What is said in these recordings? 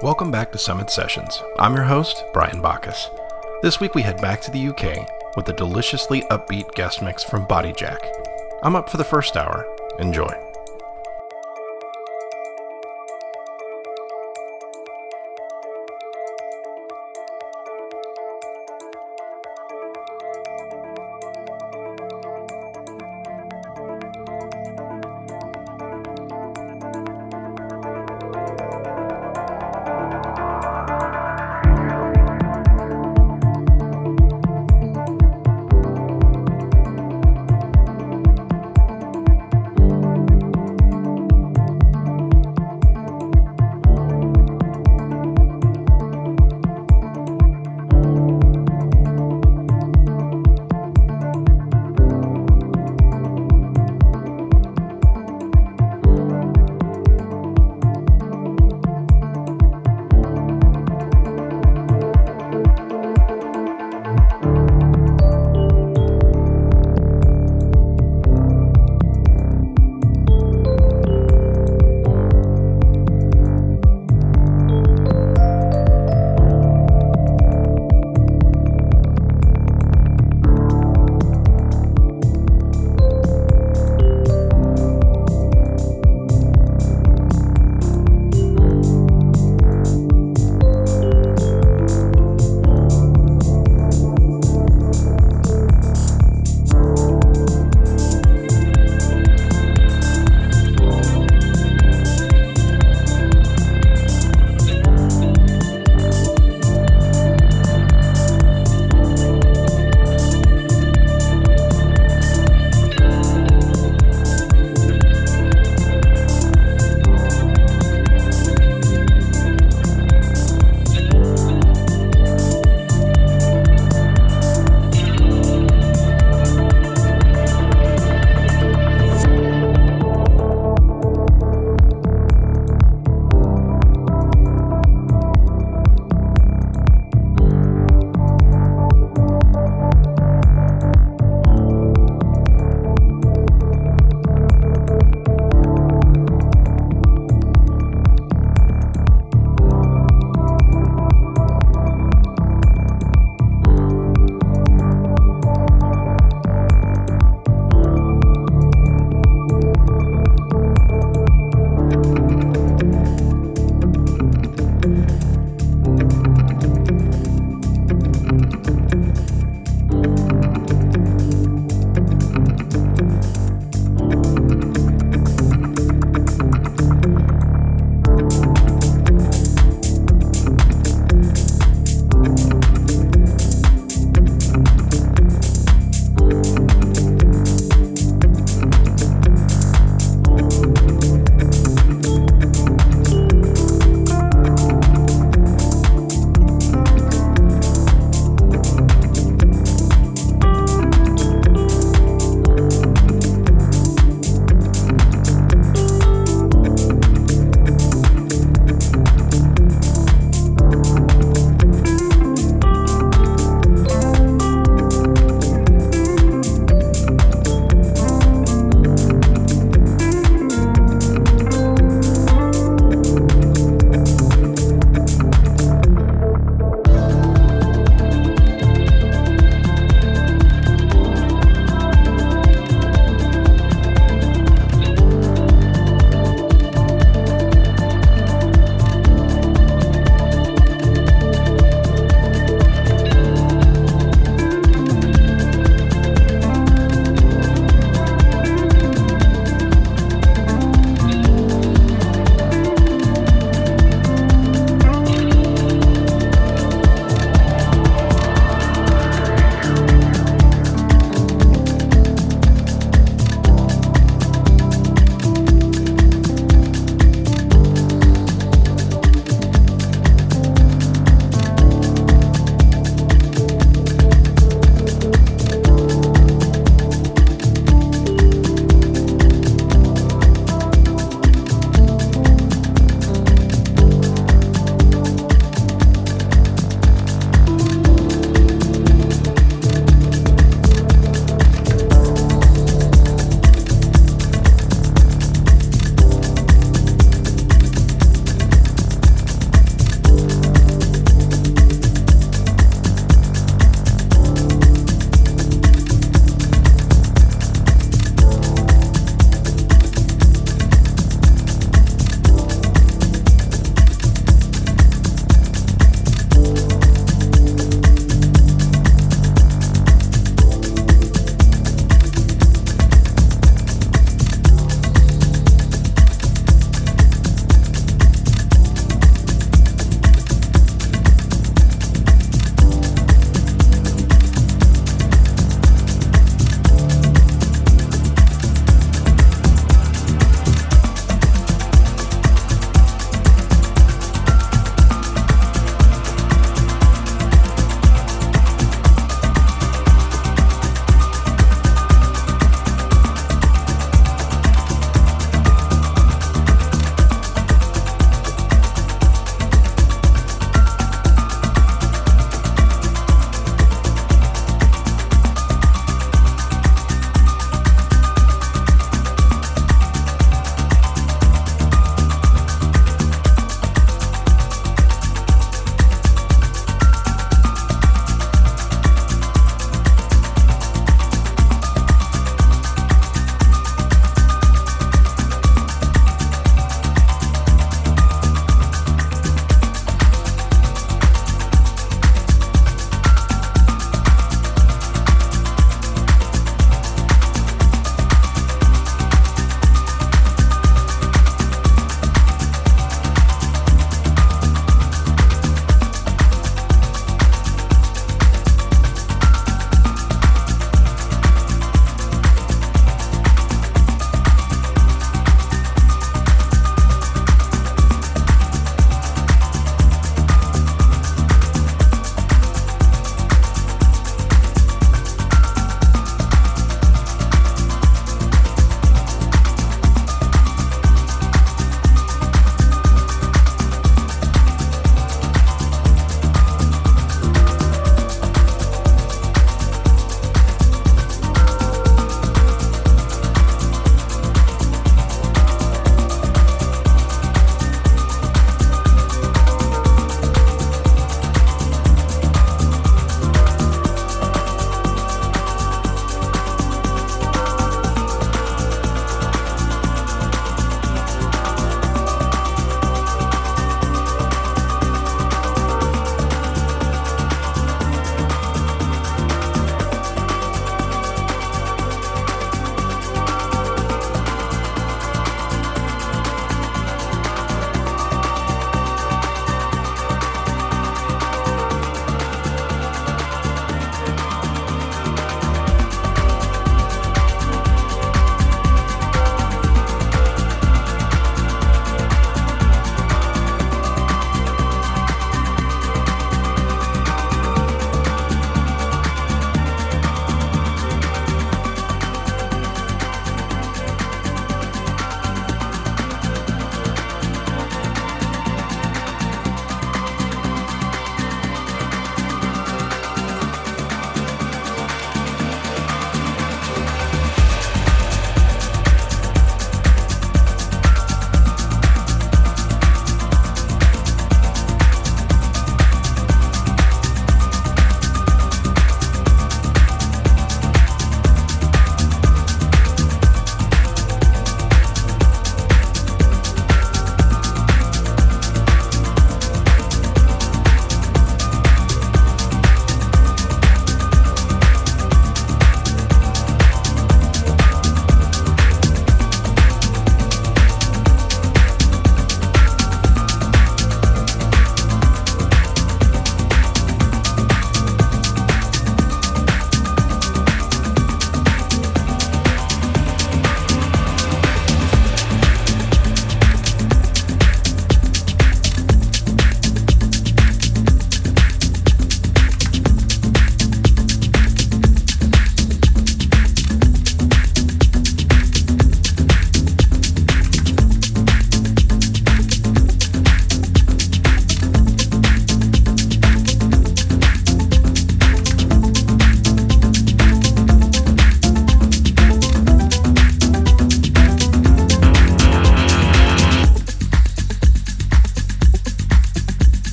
Welcome back to Summit Sessions. I'm your host, Brian Bacchus. This week we head back to the UK with a deliciously upbeat guest mix from Bodyjack. I'm up for the first hour. Enjoy.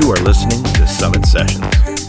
You are listening to Summit Sessions.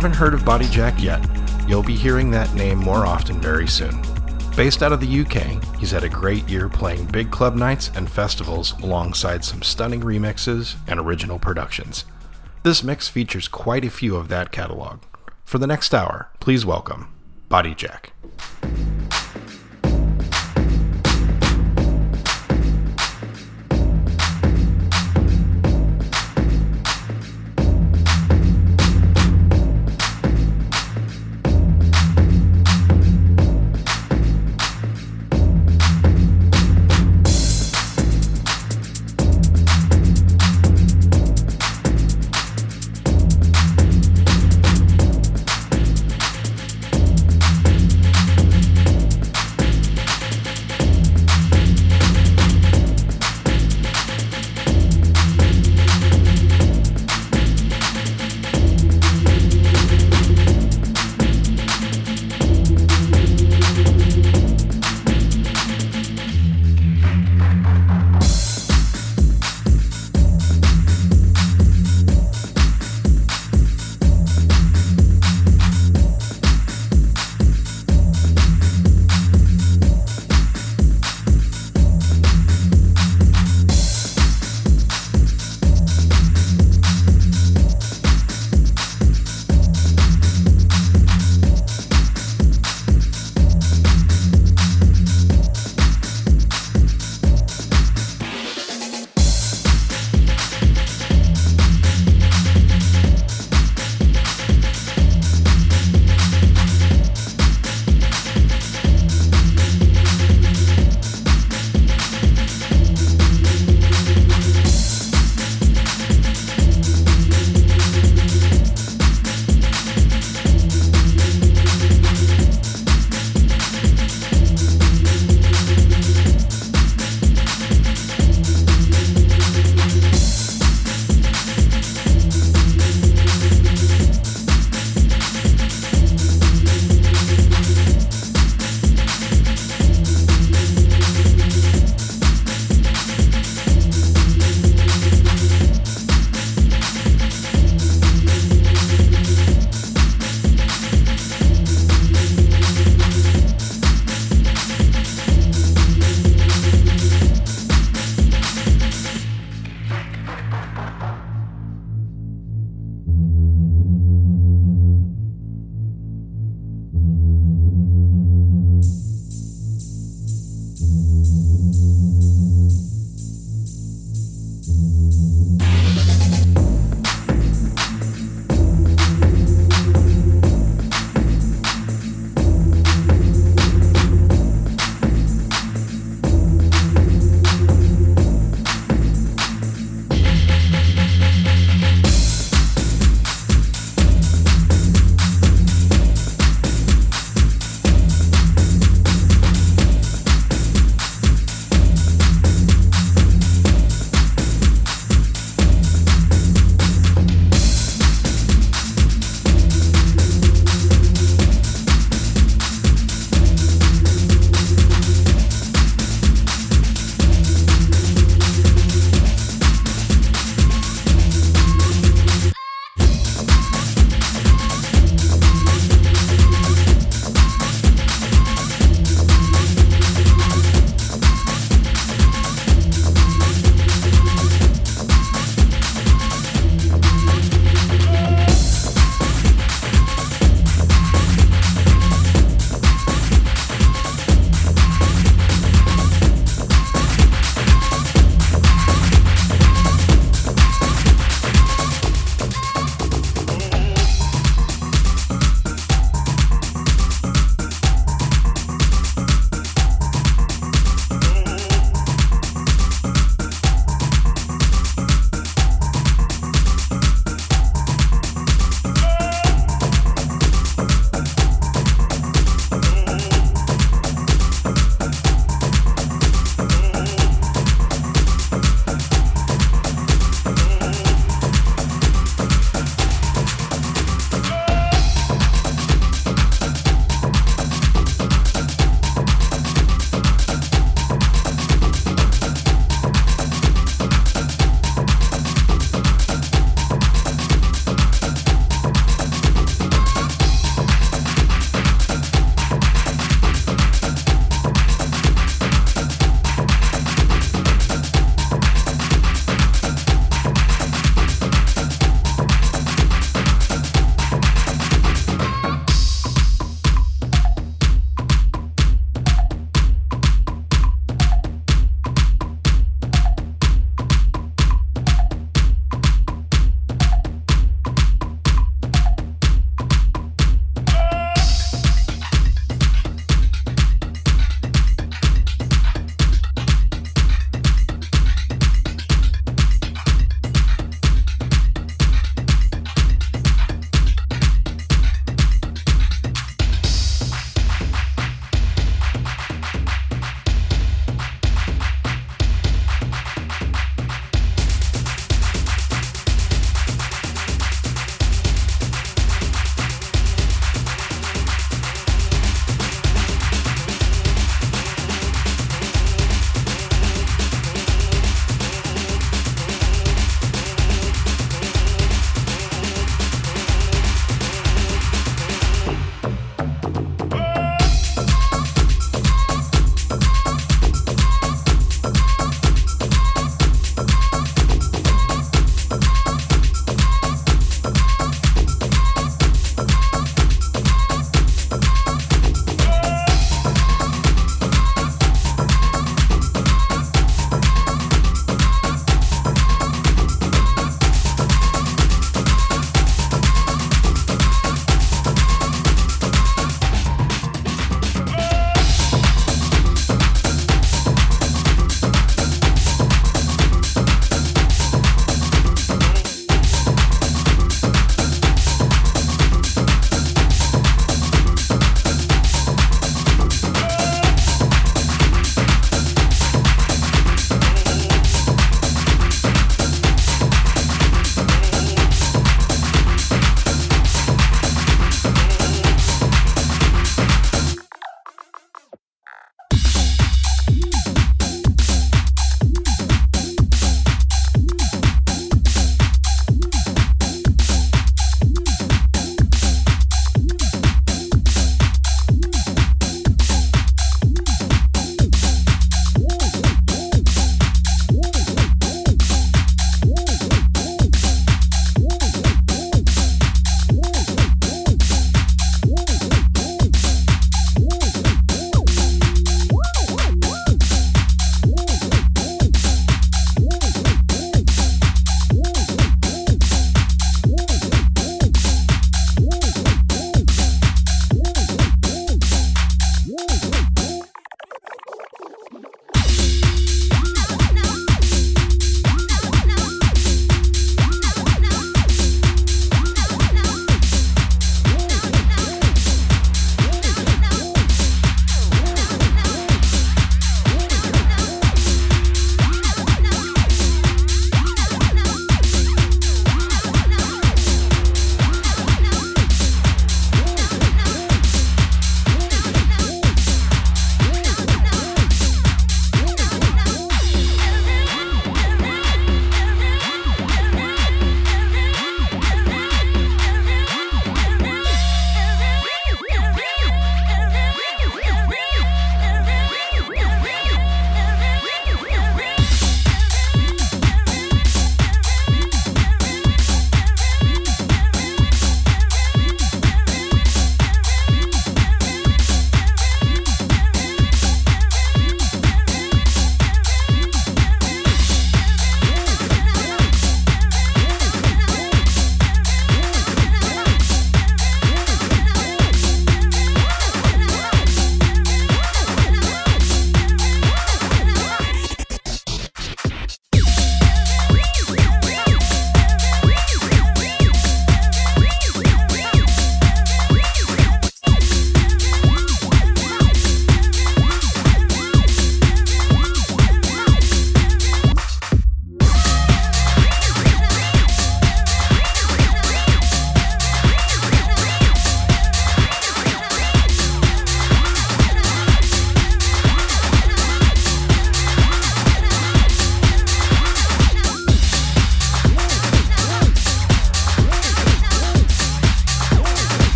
Haven't heard of Body Jack yet, you'll be hearing that name more often very soon. Based out of the UK, he's had a great year playing big club nights and festivals alongside some stunning remixes and original productions. This mix features quite a few of that catalog. For the next hour, please welcome Body Jack.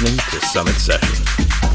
Listening to Summit Sessions.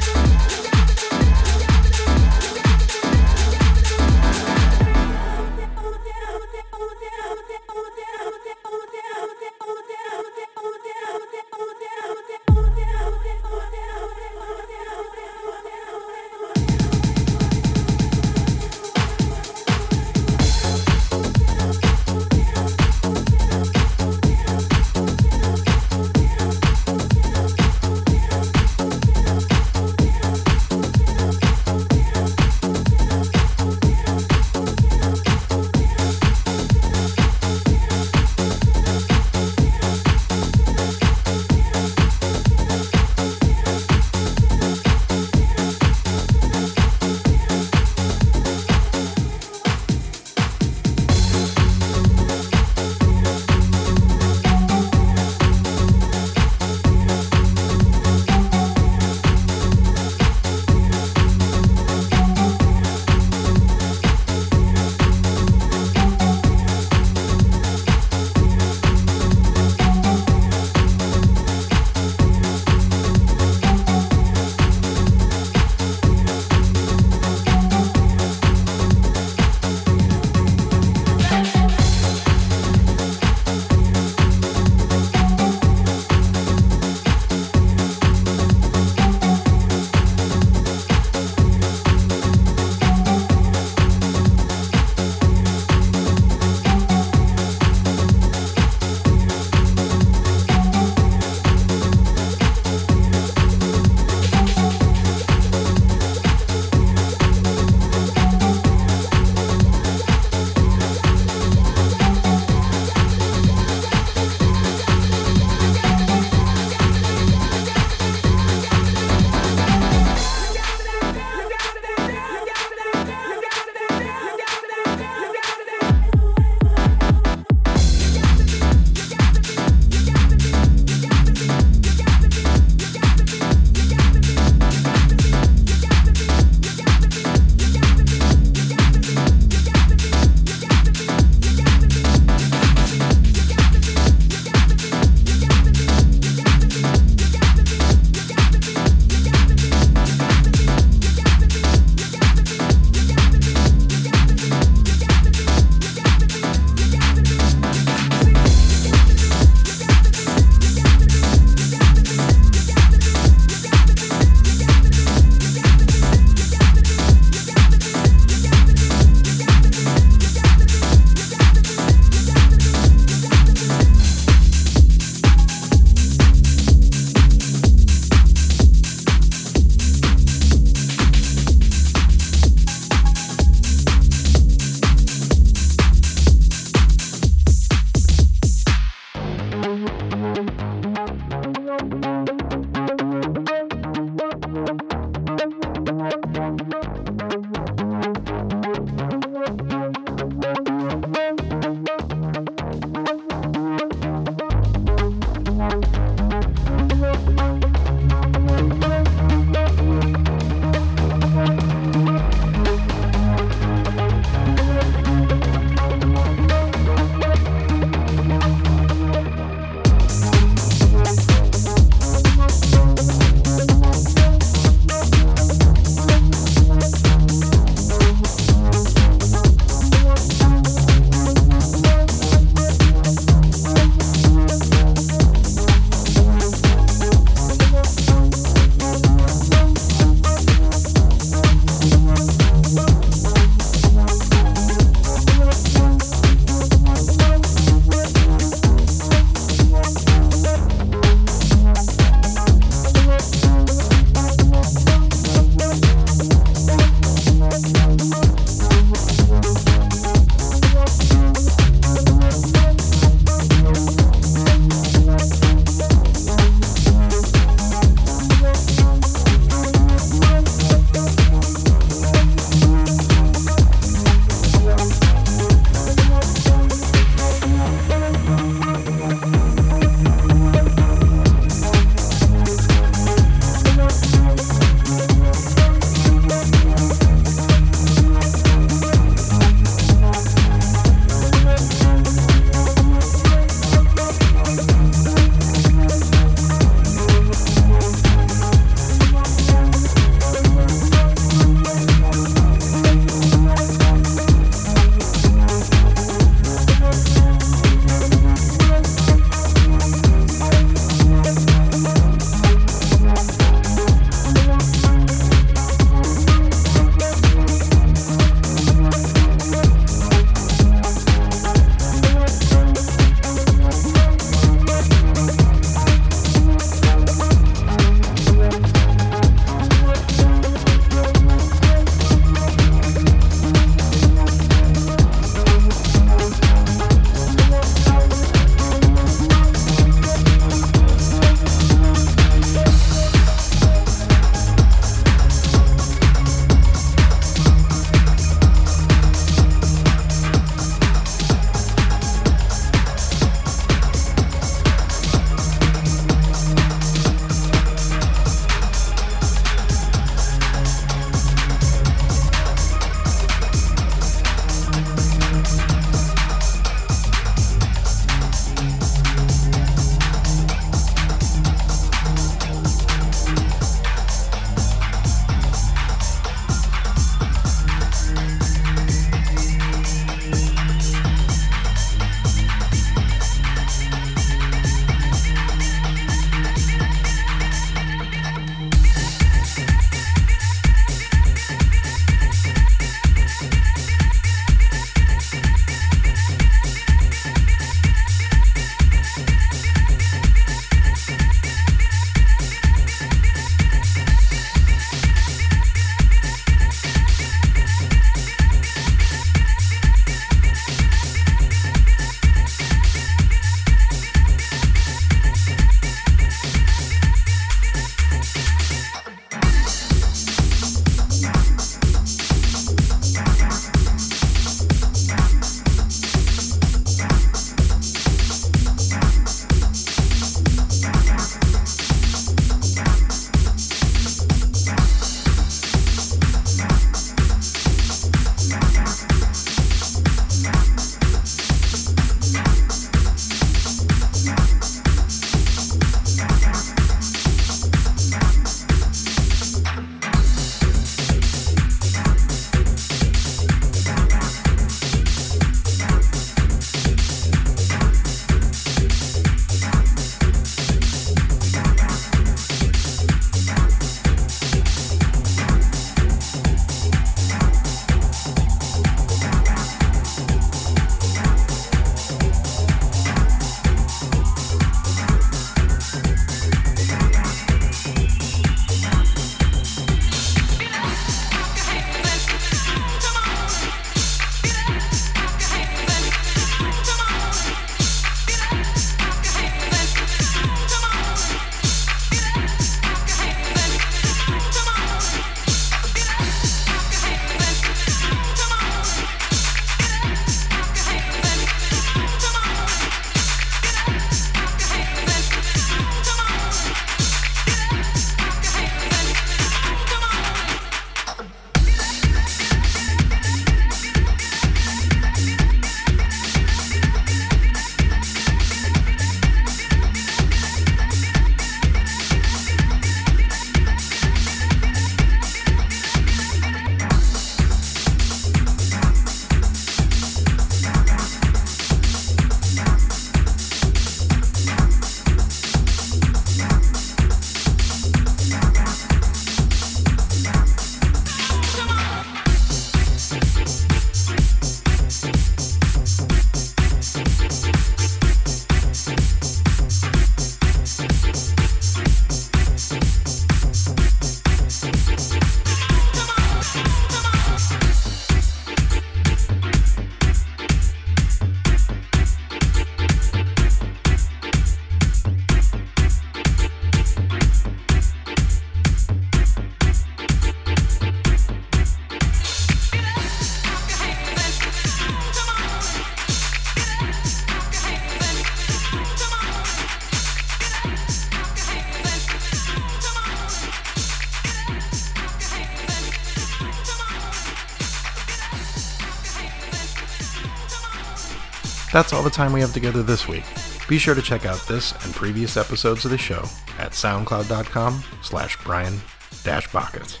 That's all the time we have together this week. Be sure to check out this and previous episodes of the show at soundcloud.com slash brian dash bacchus.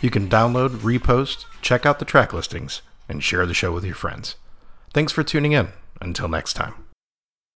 You can download, repost, check out the track listings, and share the show with your friends. Thanks for tuning in. Until next time.